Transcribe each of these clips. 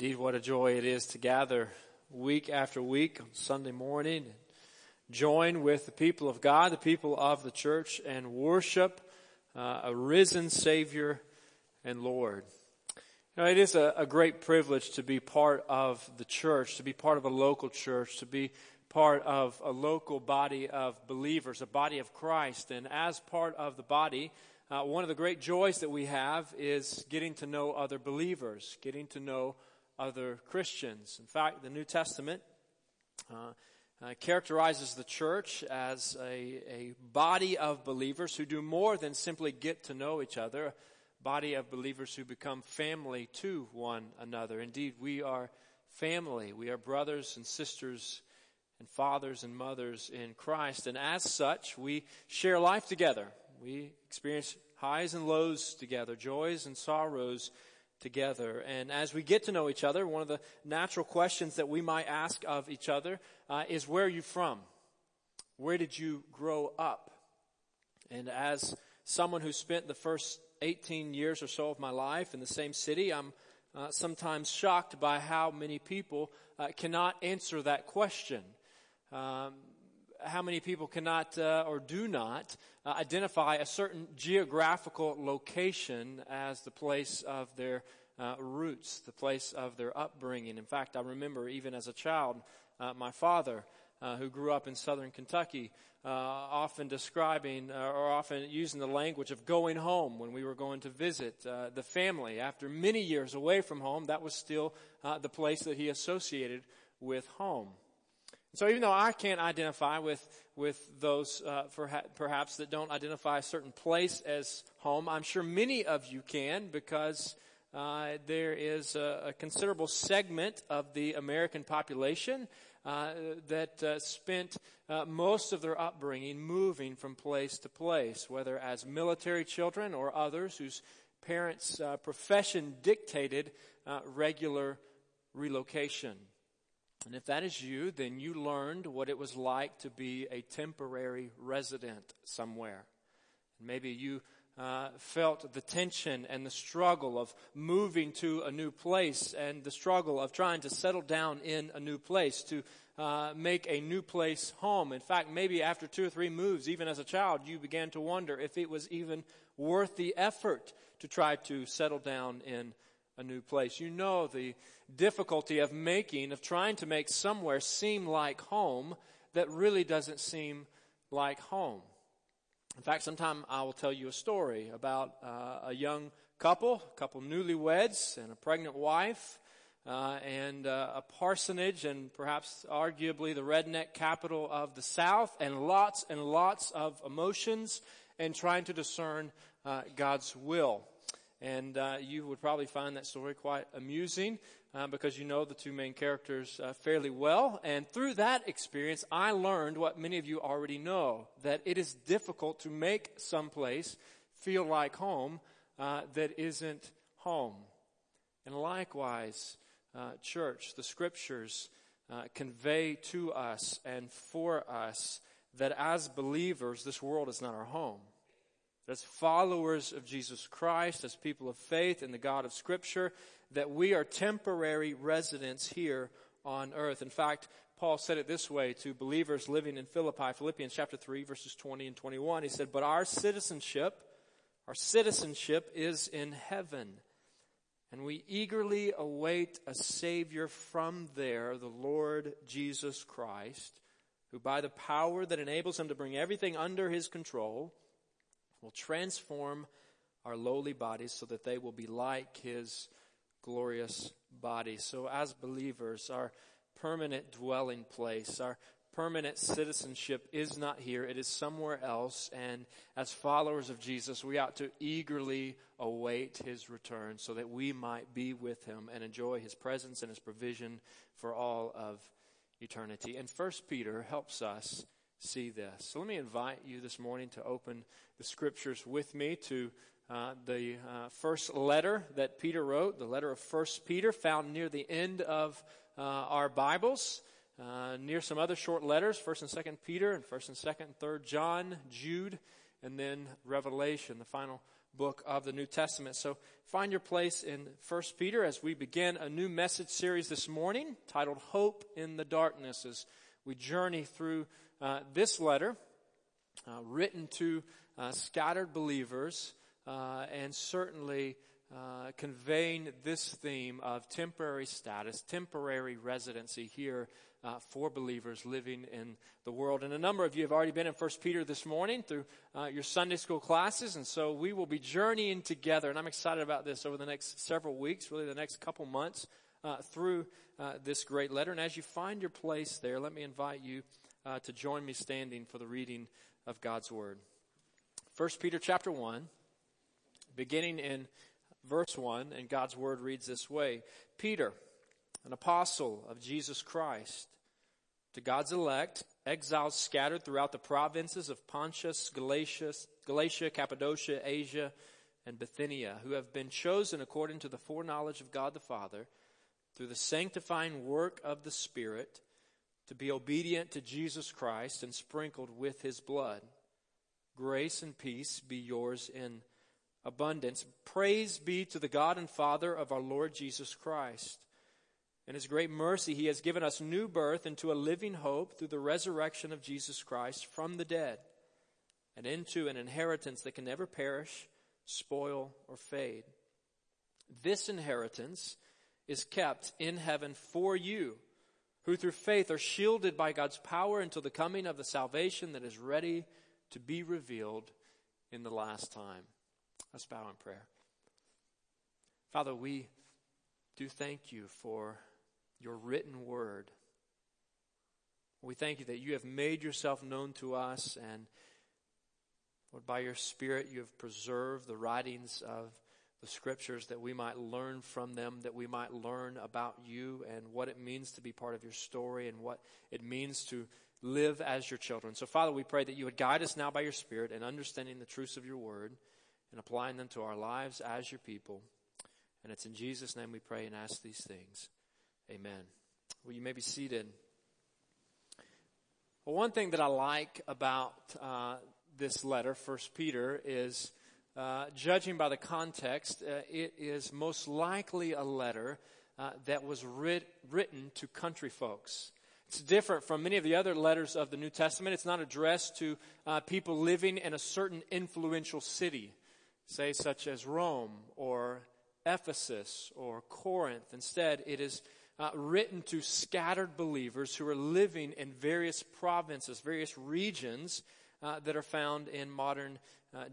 Indeed, what a joy it is to gather week after week on Sunday morning and join with the people of God, the people of the church, and worship uh, a risen Savior and Lord. You know, it is a, a great privilege to be part of the church, to be part of a local church, to be part of a local body of believers, a body of Christ. And as part of the body, uh, one of the great joys that we have is getting to know other believers, getting to know other Christians. In fact, the New Testament uh, uh, characterizes the church as a, a body of believers who do more than simply get to know each other, a body of believers who become family to one another. Indeed, we are family. We are brothers and sisters and fathers and mothers in Christ. And as such, we share life together. We experience highs and lows together, joys and sorrows together. And as we get to know each other, one of the natural questions that we might ask of each other uh, is where are you from? Where did you grow up? And as someone who spent the first 18 years or so of my life in the same city, I'm uh, sometimes shocked by how many people uh, cannot answer that question. Um, how many people cannot uh, or do not uh, identify a certain geographical location as the place of their uh, roots, the place of their upbringing. In fact, I remember even as a child, uh, my father, uh, who grew up in southern Kentucky, uh, often describing or often using the language of going home when we were going to visit the family. After many years away from home, that was still the place that he associated with home. So even though I can't identify with with those uh, perhaps that don't identify a certain place as home, I'm sure many of you can because uh, there is a, a, considerable segment of the American population uh, that uh, spent uh, most of their upbringing moving from place to place, whether as military children or others whose parents' uh, profession dictated regular relocation. And if that is you, then you learned what it was like to be a temporary resident somewhere. Maybe you uh, felt the tension and the struggle of moving to a new place and the struggle of trying to settle down in a new place, to uh, make a new place home. In fact, maybe after two or three moves, even as a child, you began to wonder if it was even worth the effort to try to settle down in a new place. You know the difficulty of making, of trying to make somewhere seem like home that really doesn't seem like home. In fact, sometime I will tell you a story about uh, a young couple, a couple newlyweds and a pregnant wife, uh, and uh, a parsonage and perhaps arguably the redneck capital of the South, and lots and lots of emotions and trying to discern uh, God's will. And uh, you would probably find that story quite amusing uh, because you know the two main characters uh, fairly well. And through that experience, I learned what many of you already know that it is difficult to make someplace feel like home uh, that isn't home. And likewise, uh, church, the scriptures uh, convey to us and for us that as believers, this world is not our home as followers of Jesus Christ, as people of faith in the God of Scripture, that we are temporary residents here on earth. In fact, Paul said it this way to believers living in Philippi, Philippians chapter 3, verses 20 and 21. He said, But our citizenship, our citizenship is in heaven. And we eagerly await a Savior from there, the Lord Jesus Christ, who by the power that enables him to bring everything under his control, will transform our lowly bodies so that they will be like his glorious body. So as believers, our permanent dwelling place, our permanent citizenship is not here. It is somewhere else. And as followers of Jesus, we ought to eagerly await his return so that we might be with him and enjoy his presence and his provision for all of eternity. And first Peter helps us see this. So let me invite you this morning to open the scriptures with me to uh, the uh, first letter that Peter wrote, the letter of First Peter, found near the end of uh, our Bibles, uh, near some other short letters, First and Second Peter, and First and Second and Third John, Jude, and then Revelation, the final book of the New Testament. So find your place in 1 Peter as we begin a new message series this morning titled Hope in the Darkness as we journey through uh, this letter uh, written to uh, scattered believers uh, and certainly uh, conveying this theme of temporary status, temporary residency here uh, for believers living in the world. And a number of you have already been in First Peter this morning through uh, your Sunday school classes, and so we will be journeying together. And I'm excited about this over the next several weeks, really the next couple months, uh, through this great letter. And as you find your place there, let me invite you Uh, to join me standing for the reading of God's Word. First Peter chapter one, beginning in verse 1, and God's word reads this way Peter, an apostle of Jesus Christ, to God's elect, exiles scattered throughout the provinces of Pontus, Galatia, Galatia, Cappadocia, Asia, and Bithynia, who have been chosen according to the foreknowledge of God the Father, through the sanctifying work of the Spirit, to be obedient to Jesus Christ and sprinkled with his blood. Grace and peace be yours in abundance. Praise be to the God and Father of our Lord Jesus Christ. In his great mercy, he has given us new birth into a living hope through the resurrection of Jesus Christ from the dead and into an inheritance that can never perish, spoil, or fade. This inheritance is kept in heaven for you, who through faith are shielded by God's power until the coming of the salvation that is ready to be revealed in the last time. Let's bow in prayer. Father, we do thank you for your written word. We thank you that you have made yourself known to us and Lord, by your Spirit, you have preserved the writings of the scriptures that we might learn from them, that we might learn about you and what it means to be part of your story and what it means to live as your children. So, Father, we pray that you would guide us now by your Spirit in understanding the truths of your word and applying them to our lives as your people. And it's in Jesus' name we pray and ask these things. Amen. Well, you may be seated. Well, one thing that I like about uh, this letter, First Peter, is uh, judging by the context, uh, it is most likely a letter uh, that was writ- written to country folks. It's different from many of the other letters of the New Testament. It's not addressed to uh, people living in a certain influential city say such as Rome or Ephesus or Corinth. Instead, it is uh, written to scattered believers who are living in various provinces, various regions that are found in modern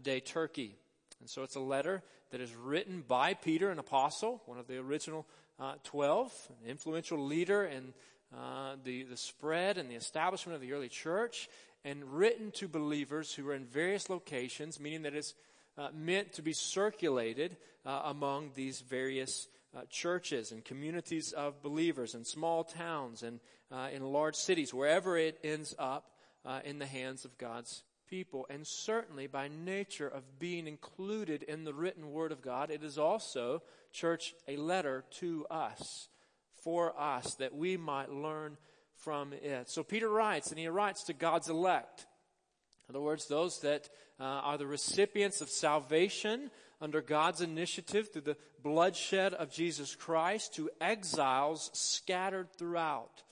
day Turkey. And so it's a letter that is written by Peter, an apostle, one of the original uh, 12, an influential leader in uh, the, the spread and the establishment of the early church, and written to believers who are in various locations, meaning that it's uh, meant to be circulated uh, among these various uh, churches and communities of believers in small towns and uh, in large cities, wherever it ends up in the hands of God's people. And certainly by nature of being included in the written word of God, it is also, church, a letter to us, for us, that we might learn from it. So Peter writes, and he writes to God's elect. In other words, those that uh, are the recipients of salvation under God's initiative through the bloodshed of Jesus Christ to exiles scattered throughout.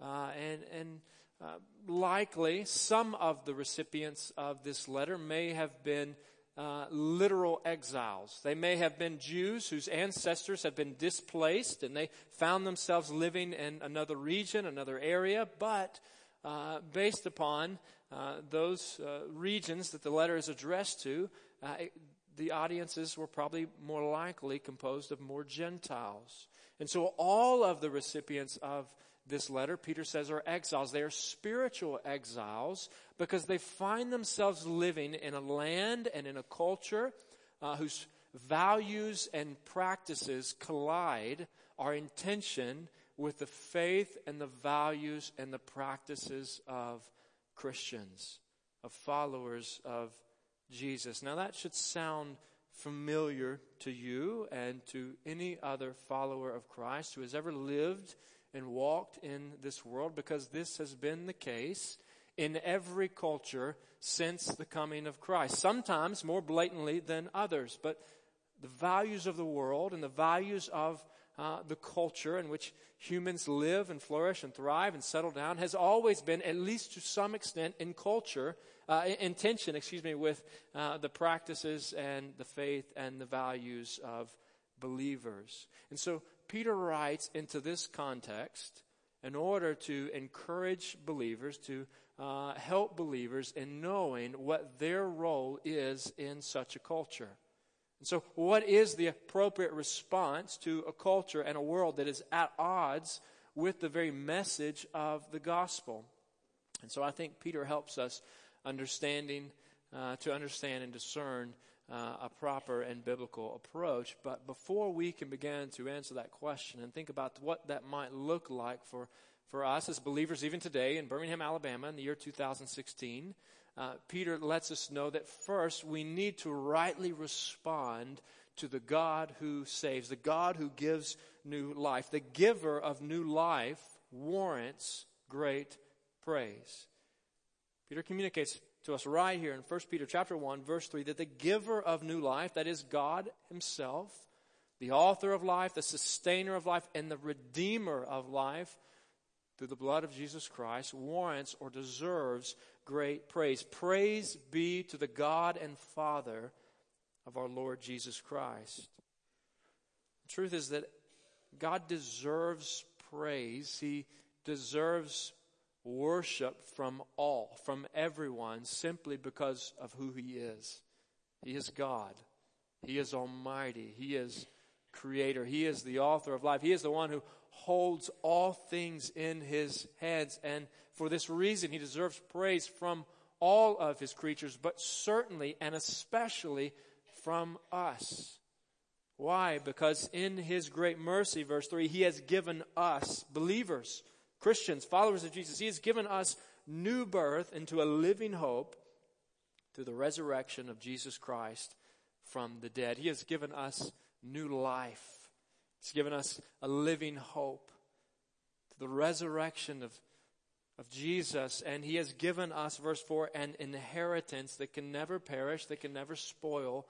Uh, and and uh, likely some of the recipients of this letter may have been uh, literal exiles. They may have been Jews whose ancestors had been displaced and they found themselves living in another region, another area, but uh, based upon uh, those uh, regions that the letter is addressed to, uh, the audiences were probably more likely composed of more Gentiles. And so all of the recipients of this letter, Peter says, are exiles. They are spiritual exiles because they find themselves living in a land and in a culture uh, whose values and practices collide, are in tension with the faith and the values and the practices of Christians, of followers of Jesus. Now that should sound familiar to you and to any other follower of Christ who has ever lived and walked in this world because this has been the case in every culture since the coming of Christ. Sometimes more blatantly than others, but the values of the world and the values of uh, the culture in which humans live and flourish and thrive and settle down has always been, at least to some extent, in culture, uh, in tension, excuse me, with uh, the practices and the faith and the values of believers. And so Peter writes into this context in order to encourage believers, to uh, help believers in knowing what their role is in such a culture. And so, what is the appropriate response to a culture and a world that is at odds with the very message of the gospel? And so, I think Peter helps us understanding uh, to understand and discern uh, a proper and biblical approach. But before we can begin to answer that question and think about what that might look like for for us as believers, even today in Birmingham, Alabama, in the year 2016, uh, Peter lets us know that first we need to rightly respond to the God who saves, the God who gives new life. The giver of new life warrants great praise. Peter communicates to us right here in 1 Peter chapter 1 verse 3 that the giver of new life, that is God himself, the author of life, the sustainer of life, and the redeemer of life, through the blood of Jesus Christ warrants or deserves great praise. Praise be to the God and Father of our Lord Jesus Christ. The truth is that God deserves praise. He deserves worship from all, from everyone, simply because of who He is. He is God. He is Almighty. He is Creator. He is the author of life. He is the one who holds all things in his hands. And for this reason, he deserves praise from all of his creatures, but certainly and especially from us. Why? Because in his great mercy, verse 3, he has given us, believers, Christians, followers of Jesus, he has given us new birth into a living hope through the resurrection of Jesus Christ from the dead. He has given us new life. He's given us a living hope to the resurrection of, of Jesus. And He has given us, verse 4, an inheritance that can never perish, that can never spoil,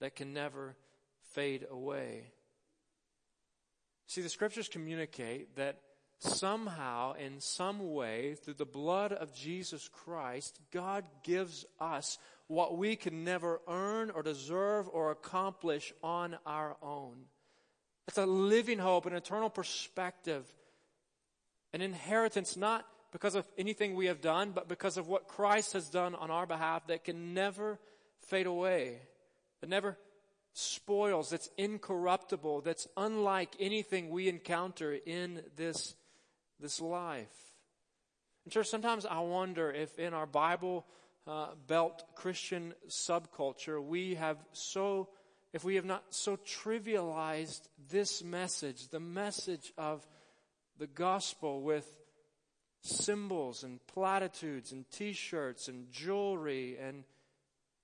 that can never fade away. See, the scriptures communicate that somehow, in some way, through the blood of Jesus Christ, God gives us what we can never earn or deserve or accomplish on our own. It's a living hope, an eternal perspective, an inheritance not because of anything we have done, but because of what Christ has done on our behalf that can never fade away, that never spoils, that's incorruptible, that's unlike anything we encounter in this, this life. And church, sometimes I wonder if in our Bible uh, belt Christian subculture we have so if we have not so trivialized this message, the message of the gospel with symbols and platitudes and t-shirts and jewelry and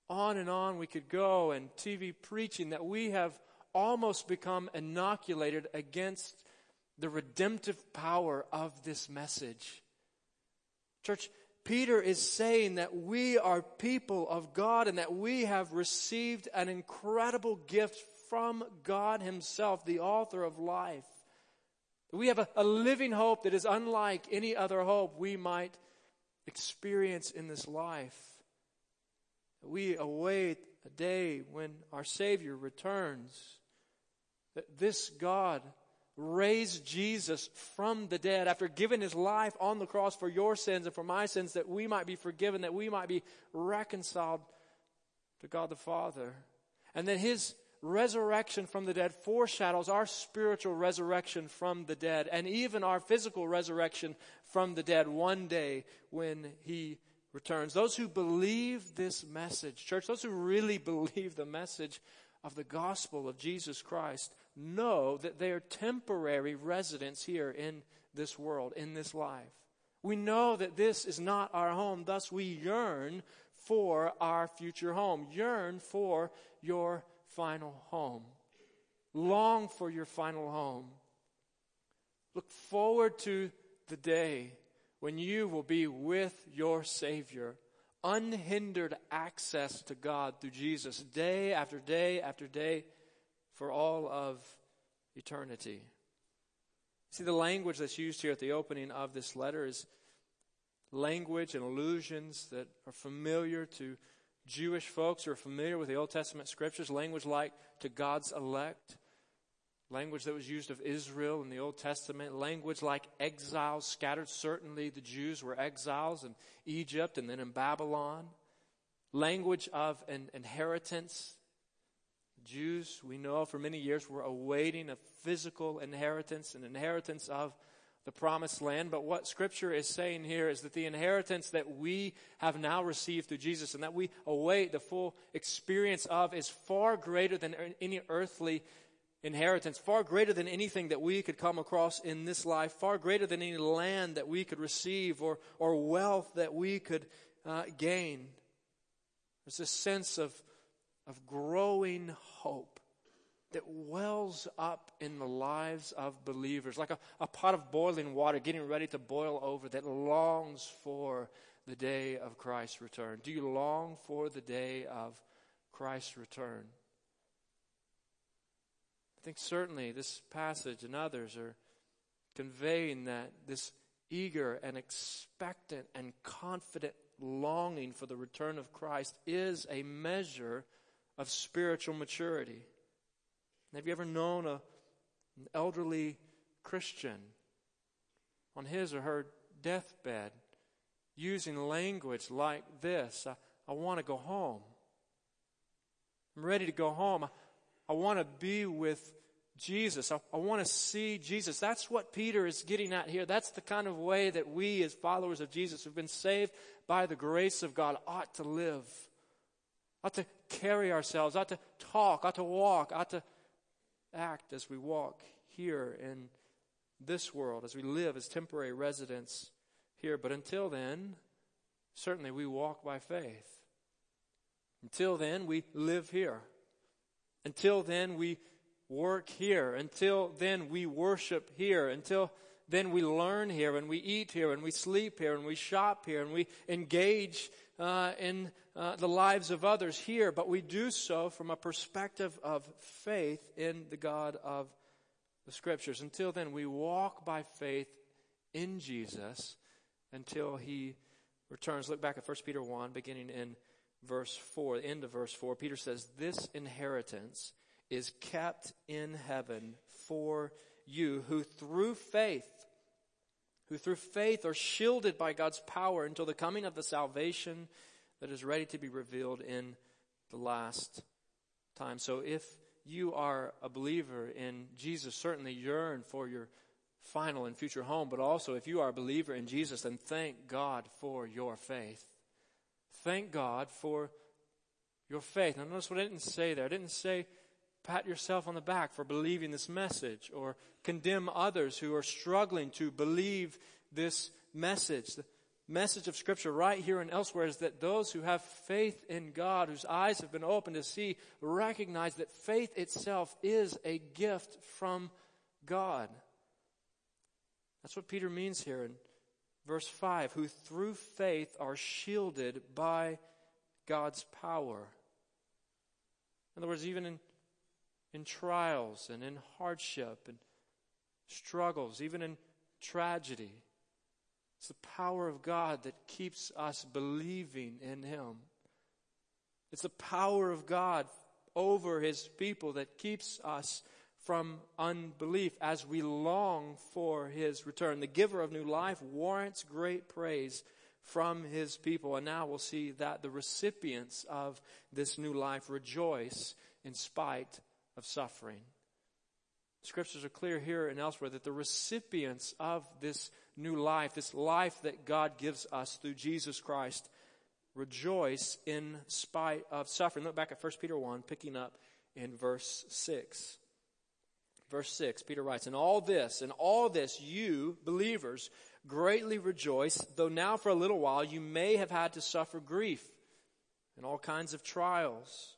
on and on we could go and TV preaching that we have almost become inoculated against the redemptive power of this message. Church, Peter is saying that we are people of God and that we have received an incredible gift from God Himself, the author of life. We have a, a, living hope that is unlike any other hope we might experience in this life. We await a day when our Savior returns. That this God raised Jesus from the dead after giving his life on the cross for your sins and for my sins that we might be forgiven, that we might be reconciled to God the Father. And that his resurrection from the dead foreshadows our spiritual resurrection from the dead and even our physical resurrection from the dead one day when he returns. Those who believe this message, church, those who really believe the message of the gospel of Jesus Christ know that they are temporary residents here in this world, in this life. We know that this is not our home, thus we yearn for our future home. Yearn for your final home. Long for your final home. Look forward to the day when you will be with your Savior, unhindered access to God through Jesus day after day after day for all of eternity. See, the language that's used here at the opening of this letter is language and allusions that are familiar to Jewish folks who are familiar with the Old Testament scriptures, language like to God's elect, language that was used of Israel in the Old Testament, language like exiles scattered. Certainly the Jews were exiles in Egypt and then in Babylon. Language of an inheritance. Jews, we know for many years, were awaiting a physical inheritance, an inheritance of the promised land. But what scripture is saying here is that the inheritance that we have now received through Jesus and that we await the full experience of is far greater than any earthly inheritance, far greater than anything that we could come across in this life, far greater than any land that we could receive or, or wealth that we could uh, gain. There's a sense of, of growing hope that wells up in the lives of believers, like a, a pot of boiling water getting ready to boil over that longs for the day of Christ's return. Do you long for the day of Christ's return? I think certainly this passage and others are conveying that this eager and expectant and confident longing for the return of Christ is a measure of spiritual maturity. Have you ever known a, an elderly Christian on his or her deathbed using language like this? I, I want to go home. I'm ready to go home. I, I want to be with Jesus. I, I want to see Jesus. That's what Peter is getting at here. That's the kind of way that we, as followers of Jesus, who've been saved by the grace of God, ought to live. Ought to carry ourselves, ought to talk, ought to walk, ought to act as we walk here in this world, as we live as temporary residents here. But until then, certainly we walk by faith. Until then, we live here. Until then, we work here. Until then, we worship here. Until then, we learn here and we eat here and we sleep here and we shop here and we engage uh, in uh, the lives of others here, but we do so from a perspective of faith in the God of the Scriptures. Until then, we walk by faith in Jesus until He returns. Look back at 1 Peter 1, beginning in verse 4, the end of verse 4. Peter says, This inheritance is kept in heaven for you who through faith who through faith are shielded by God's power until the coming of the salvation that is ready to be revealed in the last time. So if you are a believer in Jesus, certainly yearn for your final and future home, but also if you are a believer in Jesus, then thank God for your faith. Thank God for your faith. Now notice what I didn't say there. I didn't say pat yourself on the back for believing this message or condemn others who are struggling to believe this message. The message of Scripture right here and elsewhere is that those who have faith in God, whose eyes have been opened to see, recognize that faith itself is a gift from God. That's what Peter means here in verse 5 who through faith are shielded by God's power. In other words, even in in trials and in hardship and struggles, even in tragedy. It's the power of God that keeps us believing in Him. It's the power of God over His people that keeps us from unbelief as we long for His return. The giver of new life warrants great praise from His people. And now we'll see that the recipients of this new life rejoice in spite of suffering. Scriptures are clear here and elsewhere that the recipients of this new life, this life that God gives us through Jesus Christ, rejoice in spite of suffering. Look back at 1 Peter 1, picking up in verse 6. Verse 6, Peter writes, In all this, in all this, you, believers, greatly rejoice, though now for a little while you may have had to suffer grief and all kinds of trials.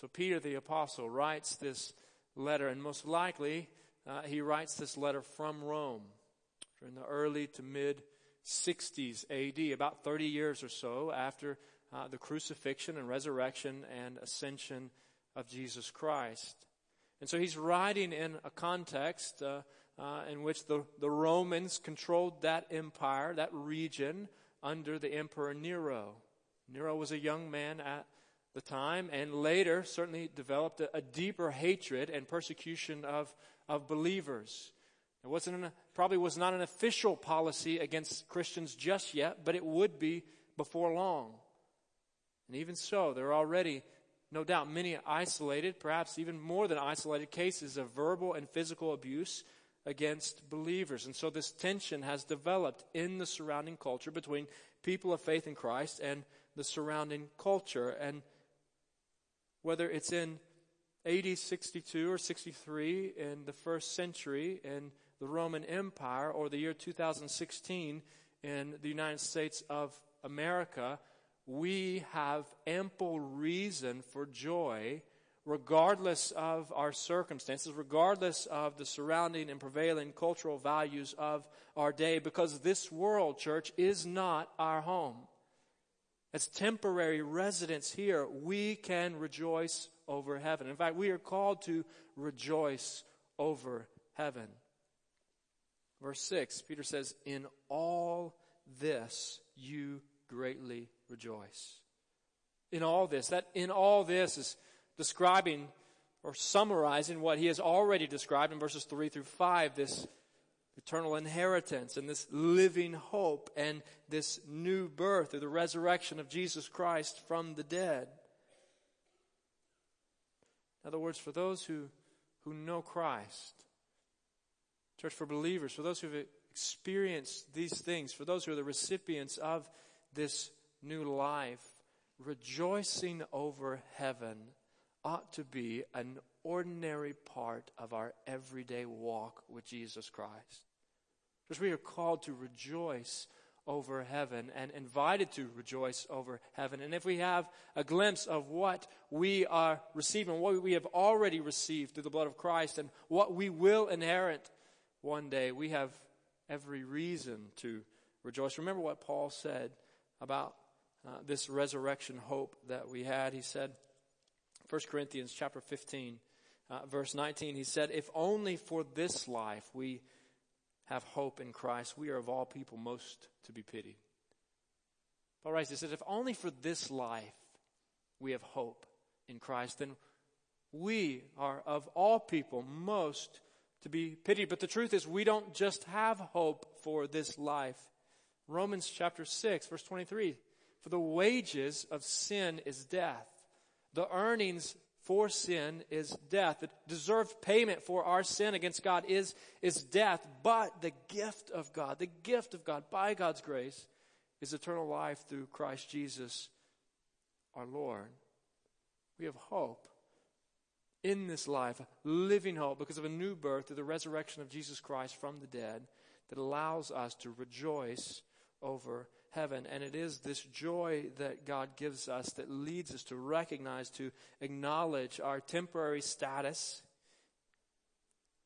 So Peter the apostle writes this letter, and most likely uh, he writes this letter from Rome during the early to mid 60s AD, about 30 years or so after uh, the crucifixion and resurrection and ascension of Jesus Christ. And so he's writing in a context uh, uh, in which the, the Romans controlled that empire, that region, under the Emperor Nero. Nero was a young man at the time and later certainly developed a, a deeper hatred and persecution of, of believers. It wasn't an, probably was not an official policy against Christians just yet, but it would be before long. And even so, there are already, no doubt, many isolated, perhaps even more than isolated cases of verbal and physical abuse against believers. And so this tension has developed in the surrounding culture between people of faith in Christ and the surrounding culture. And whether it's in AD 62 or 63 in the first century in the Roman Empire or the year 2016 in the United States of America, we have ample reason for joy regardless of our circumstances, regardless of the surrounding and prevailing cultural values of our day, because this world, church, is not our home as temporary residents here, we can rejoice over heaven. In fact, we are called to rejoice over heaven. Verse 6, Peter says, In all this you greatly rejoice. In all this. That in all this is describing or summarizing what he has already described in verses 3 through 5, this eternal inheritance and this living hope and this new birth or the resurrection of Jesus Christ from the dead. In other words, for those who, who know Christ, church, for believers, for those who've experienced these things, for those who are the recipients of this new life, rejoicing over heaven ought to be an ordinary part of our everyday walk with Jesus Christ. Because we are called to rejoice over heaven and invited to rejoice over heaven. And if we have a glimpse of what we are receiving, what we have already received through the blood of Christ, and what we will inherit one day, we have every reason to rejoice. Remember what Paul said about uh, this resurrection hope that we had. He said, 1 Corinthians chapter 15, uh, verse 19, he said, If only for this life we have hope in Christ, we are of all people most to be pitied. Paul writes, he says, if only for this life we have hope in Christ, then we are of all people most to be pitied. But the truth is, we don't just have hope for this life. Romans chapter 6, verse 23 For the wages of sin is death, the earnings for sin is death. The deserved payment for our sin against God is, is death. But the gift of God, the gift of God by God's grace is eternal life through Christ Jesus our Lord. We have hope in this life, living hope because of a new birth through the resurrection of Jesus Christ from the dead that allows us to rejoice over heaven. And it is this joy that God gives us that leads us to recognize, to acknowledge our temporary status,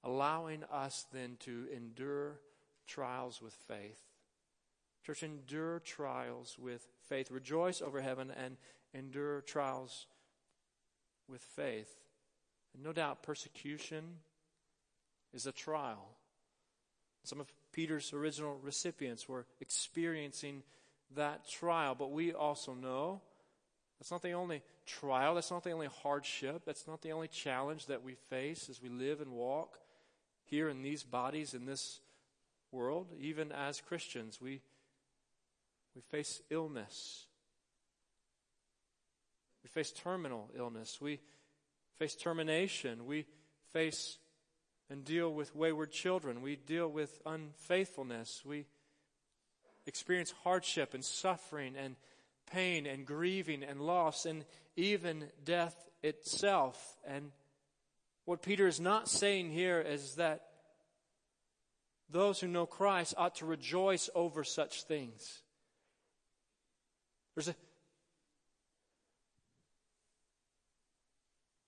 allowing us then to endure trials with faith. Church, endure trials with faith. Rejoice over heaven and endure trials with faith. And no doubt persecution is a trial. Some of Peter's original recipients were experiencing that trial. But we also know that's not the only trial, that's not the only hardship, that's not the only challenge that we face as we live and walk here in these bodies in this world. Even as Christians, we, we face illness. We face terminal illness. We face termination. We face and deal with wayward children. We deal with unfaithfulness. We experience hardship and suffering and pain and grieving and loss and even death itself. And what Peter is not saying here is that those who know Christ ought to rejoice over such things. There's a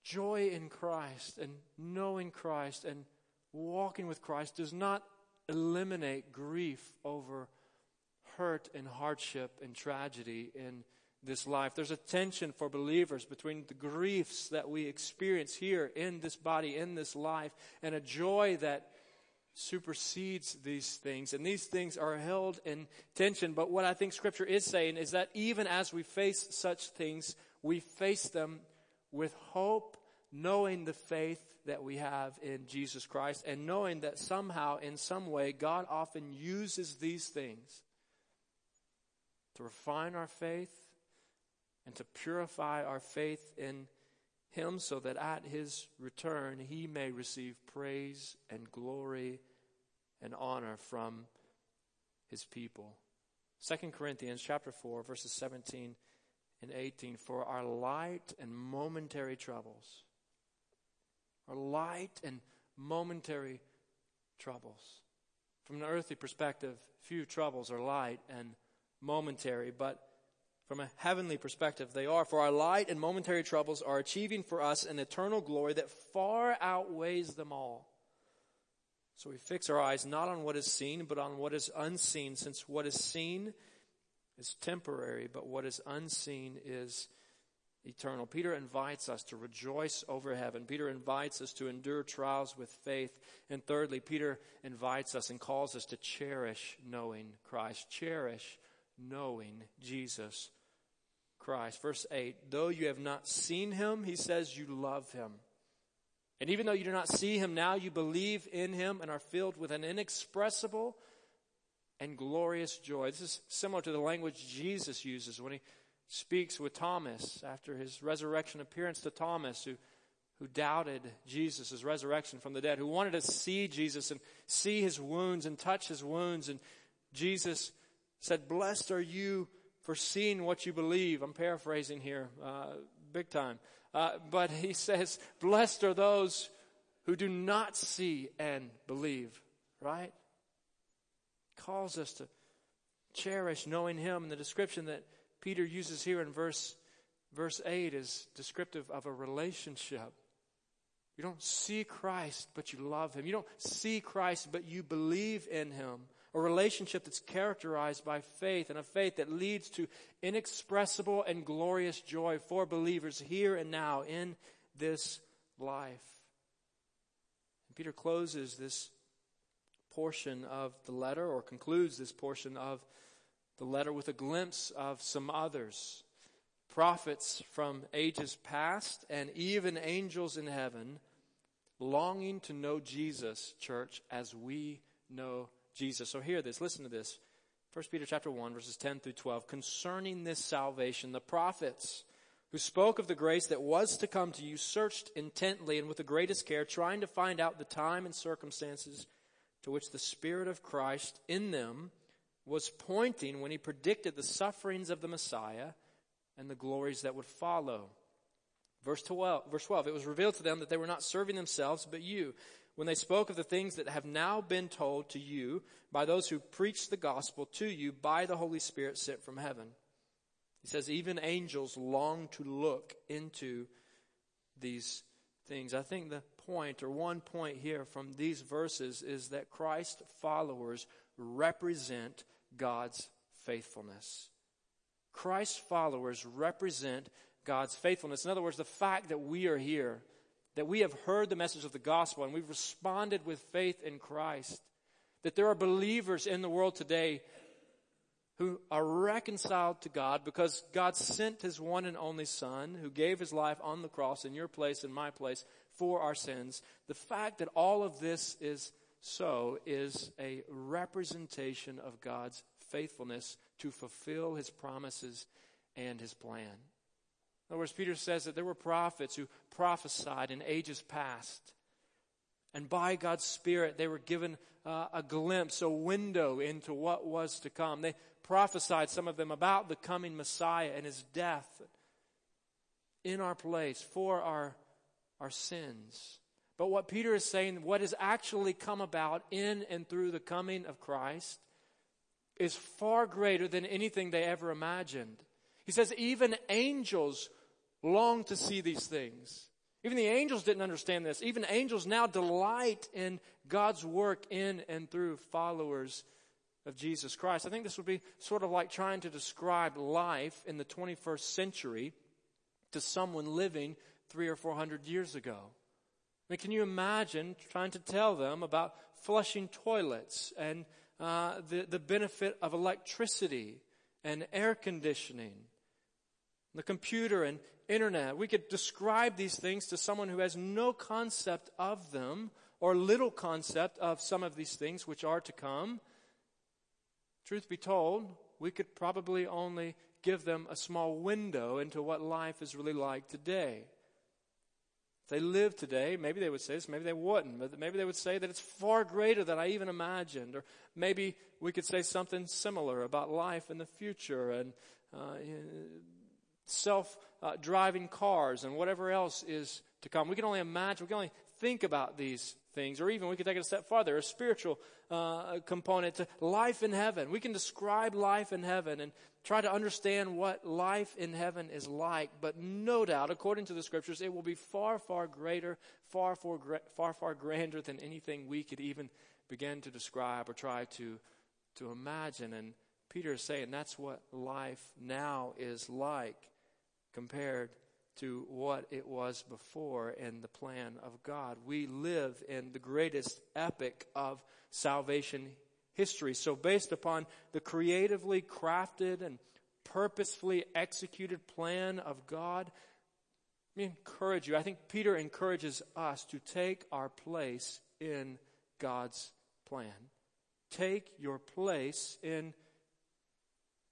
joy in Christ and knowing Christ and walking with Christ does not eliminate grief over hurt and hardship and tragedy in this life. There's a tension for believers between the griefs that we experience here in this body, in this life, and a joy that supersedes these things. And these things are held in tension. But what I think scripture is saying is that even as we face such things, we face them with hope, knowing the faith that we have in Jesus Christ and knowing that somehow, in some way, God often uses these things to refine our faith and to purify our faith in him so that at his return he may receive praise and glory and honor from his people. 2 Corinthians chapter 4 verses 17 and 18 for our light and momentary troubles our light and momentary troubles. From an earthly perspective, few troubles are light and momentary, but from a heavenly perspective, they are. For our light and momentary troubles are achieving for us an eternal glory that far outweighs them all. So we fix our eyes not on what is seen, but on what is unseen, since what is seen is temporary, but what is unseen is eternal. Peter invites us to rejoice over heaven. Peter invites us to endure trials with faith. And thirdly, Peter invites us and calls us to cherish knowing Christ. Cherish knowing Jesus Christ. Verse 8, though you have not seen him, he says you love him. And even though you do not see him now, you believe in him and are filled with an inexpressible and glorious joy. This is similar to the language Jesus uses when he speaks with Thomas after his resurrection appearance to Thomas, who, who doubted Jesus' resurrection from the dead, who wanted to see Jesus and see his wounds and touch his wounds. And Jesus said, Blessed are you for seeing what you believe. I'm paraphrasing here, uh, big time. Uh, but he says, Blessed are those who do not see and believe, right? Calls us to cherish knowing him and the description that Peter uses here in verse, verse 8 is descriptive of a relationship. You don't see Christ, but you love Him. You don't see Christ, but you believe in Him. A relationship that's characterized by faith and a faith that leads to inexpressible and glorious joy for believers here and now in this life. And Peter closes this portion of the letter or concludes this portion of the letter with a glimpse of some others prophets from ages past and even angels in heaven longing to know Jesus, church, as we know Jesus. So hear this, listen to this. 1 Peter chapter 1 verses 10 through 12 concerning this salvation the prophets who spoke of the grace that was to come to you searched intently and with the greatest care trying to find out the time and circumstances to which the spirit of Christ in them was pointing when he predicted the sufferings of the Messiah and the glories that would follow. Verse 12, verse 12, it was revealed to them that they were not serving themselves, but you, when they spoke of the things that have now been told to you by those who preach the gospel to you by the Holy Spirit sent from heaven. He says, even angels long to look into these things. I think the point, or one point here from these verses, is that Christ followers represent God's faithfulness. Christ's followers represent God's faithfulness. In other words, the fact that we are here, that we have heard the message of the gospel and we've responded with faith in Christ, that there are believers in the world today who are reconciled to God because God sent his one and only son who gave his life on the cross in your place and my place for our sins. The fact that all of this is so is a representation of God's faithfulness to fulfill his promises and his plan. In other words, Peter says that there were prophets who prophesied in ages past. And by God's Spirit, they were given uh, a glimpse, a window into what was to come. They prophesied, some of them, about the coming Messiah and his death in our place for our, our sins. But what Peter is saying, what has actually come about in and through the coming of Christ, is far greater than anything they ever imagined. He says, even angels long to see these things. Even the angels didn't understand this. Even angels now delight in God's work in and through followers of Jesus Christ. I think this would be sort of like trying to describe life in the 21st century to someone living three or four hundred years ago. I mean, can you imagine trying to tell them about flushing toilets and uh, the, the benefit of electricity and air conditioning, the computer and internet. We could describe these things to someone who has no concept of them or little concept of some of these things which are to come. Truth be told, we could probably only give them a small window into what life is really like today. If they lived today, maybe they would say this, maybe they wouldn't, but maybe they would say that it's far greater than I even imagined. Or maybe we could say something similar about life in the future and uh, self uh, driving cars and whatever else is to come. We can only imagine, we can only think about these things, or even we could take it a step farther, a spiritual uh, component to life in heaven. We can describe life in heaven and try to understand what life in heaven is like, but no doubt, according to the scriptures, it will be far, far greater, far, far, far, far grander than anything we could even begin to describe or try to, to imagine. And Peter is saying that's what life now is like compared to what it was before in the plan of God. We live in the greatest epic of salvation history. So based upon the creatively crafted and purposefully executed plan of God, let me encourage you. I think Peter encourages us to take our place in God's plan. Take your place in,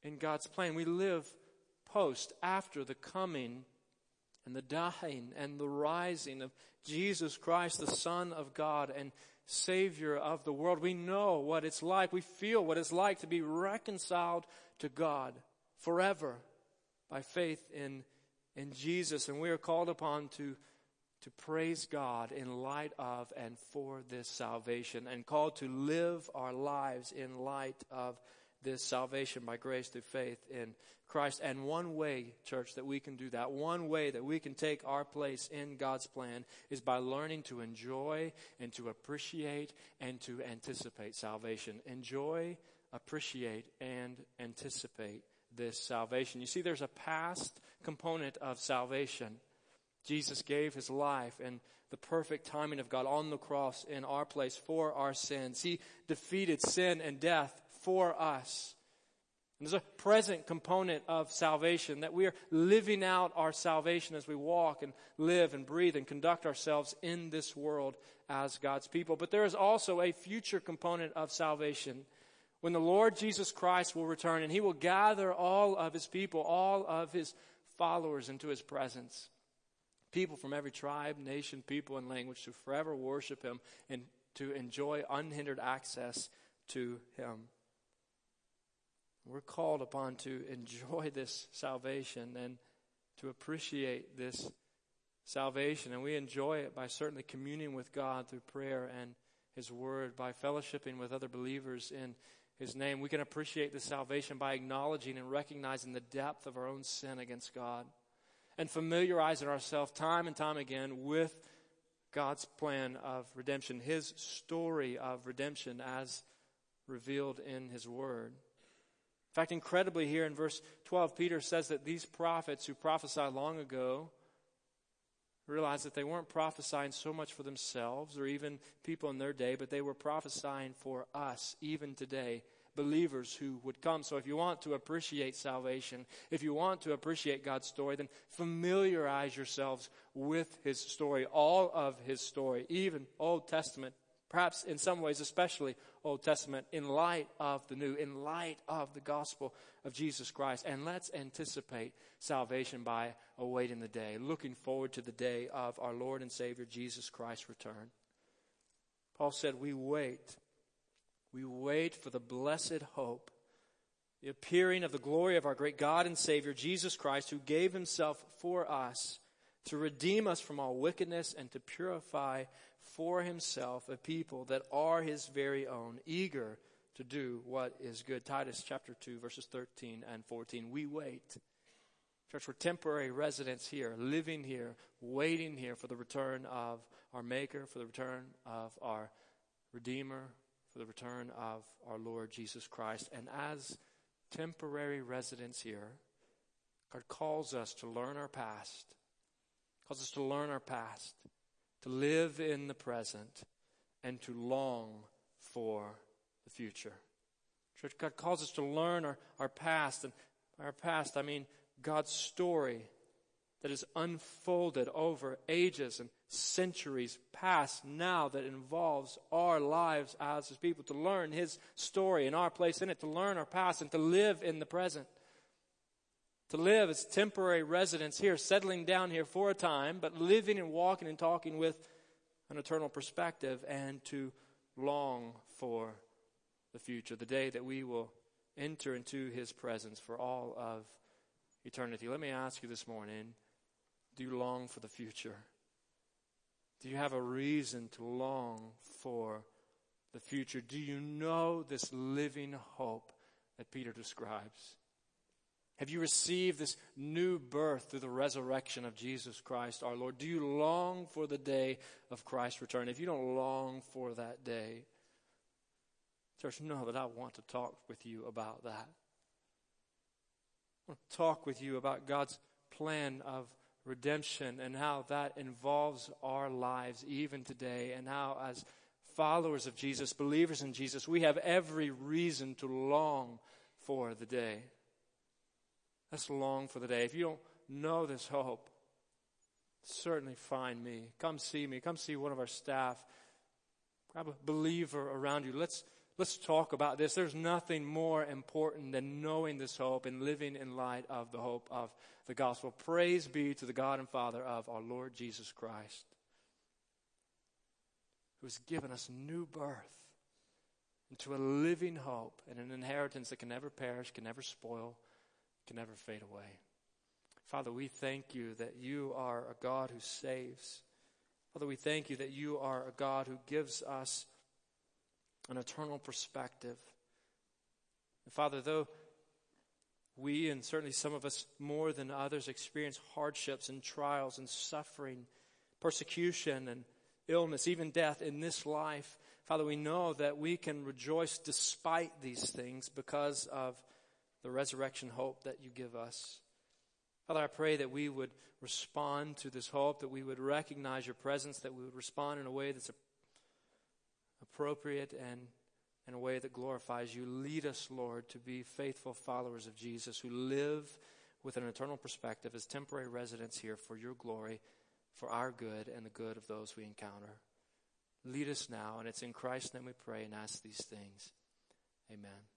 in God's plan. We live post, after the coming and the dying and the rising of Jesus Christ, the Son of God and Savior of the world. We know what it's like. We feel what it's like to be reconciled to God forever by faith in, in Jesus. And we are called upon to, to praise God in light of and for this salvation and called to live our lives in light of this salvation by grace through faith in Christ. And one way, church, that we can do that, one way that we can take our place in God's plan is by learning to enjoy and to appreciate and to anticipate salvation. Enjoy, appreciate, and anticipate this salvation. You see, there's a past component of salvation. Jesus gave his life and the perfect timing of God on the cross in our place for our sins. He defeated sin and death for us. And there's a present component of salvation that we are living out our salvation as we walk and live and breathe and conduct ourselves in this world as God's people. But there is also a future component of salvation when the Lord Jesus Christ will return and he will gather all of his people, all of his followers into his presence. People from every tribe, nation, people, and language to forever worship him and to enjoy unhindered access to him. We're called upon to enjoy this salvation and to appreciate this salvation. And we enjoy it by certainly communing with God through prayer and His Word, by fellowshipping with other believers in His name. We can appreciate this salvation by acknowledging and recognizing the depth of our own sin against God and familiarizing ourselves time and time again with God's plan of redemption, His story of redemption as revealed in His Word. In fact, incredibly, here in verse 12, Peter says that these prophets who prophesied long ago realized that they weren't prophesying so much for themselves or even people in their day, but they were prophesying for us, even today, believers who would come. So if you want to appreciate salvation, if you want to appreciate God's story, then familiarize yourselves with His story, all of His story, even Old Testament Perhaps in some ways, especially Old Testament, in light of the new, in light of the gospel of Jesus Christ. And let's anticipate salvation by awaiting the day, looking forward to the day of our Lord and Savior Jesus Christ's return. Paul said, We wait. We wait for the blessed hope, the appearing of the glory of our great God and Savior, Jesus Christ, who gave himself for us to redeem us from all wickedness and to purify for himself a people that are his very own, eager to do what is good. Titus chapter 2, verses 13 and 14. We wait. Church, we're temporary residents here, living here, waiting here for the return of our Maker, for the return of our Redeemer, for the return of our Lord Jesus Christ. And as temporary residents here, God calls us to learn our past, calls us to learn our past, to live in the present, and to long for the future. Church, God calls us to learn our, our past. And our past, I mean God's story that is unfolded over ages and centuries past now that involves our lives as His people, to learn His story and our place in it, to learn our past and to live in the present. To live as temporary residents here, settling down here for a time, but living and walking and talking with an eternal perspective and to long for the future, the day that we will enter into His presence for all of eternity. Let me ask you this morning do you long for the future? Do you have a reason to long for the future? Do you know this living hope that Peter describes? Have you received this new birth through the resurrection of Jesus Christ our Lord? Do you long for the day of Christ's return? If you don't long for that day, church, know that I want to talk with you about that. I want to talk with you about God's plan of redemption and how that involves our lives even today, and how, as followers of Jesus, believers in Jesus, we have every reason to long for the day. Let's long for the day. If you don't know this hope, certainly find me. Come see me. Come see one of our staff. Grab a believer around you. Let's Let's talk about this. There's nothing more important than knowing this hope and living in light of the hope of the gospel. Praise be to the God and Father of our Lord Jesus Christ, who has given us new birth into a living hope and an inheritance that can never perish, can never spoil, can never fade away. Father, we thank you that you are a God who saves. Father, we thank you that you are a God who gives us an eternal perspective. And Father, though we and certainly some of us more than others experience hardships and trials and suffering, persecution and illness, even death in this life, Father, we know that we can rejoice despite these things because of the resurrection hope that you give us. Father, I pray that we would respond to this hope, that we would recognize your presence, that we would respond in a way that's appropriate and in a way that glorifies you. Lead us, Lord, to be faithful followers of Jesus who live with an eternal perspective as temporary residents here for your glory, for our good and the good of those we encounter. Lead us now, and it's in Christ's name we pray and ask these things. Amen.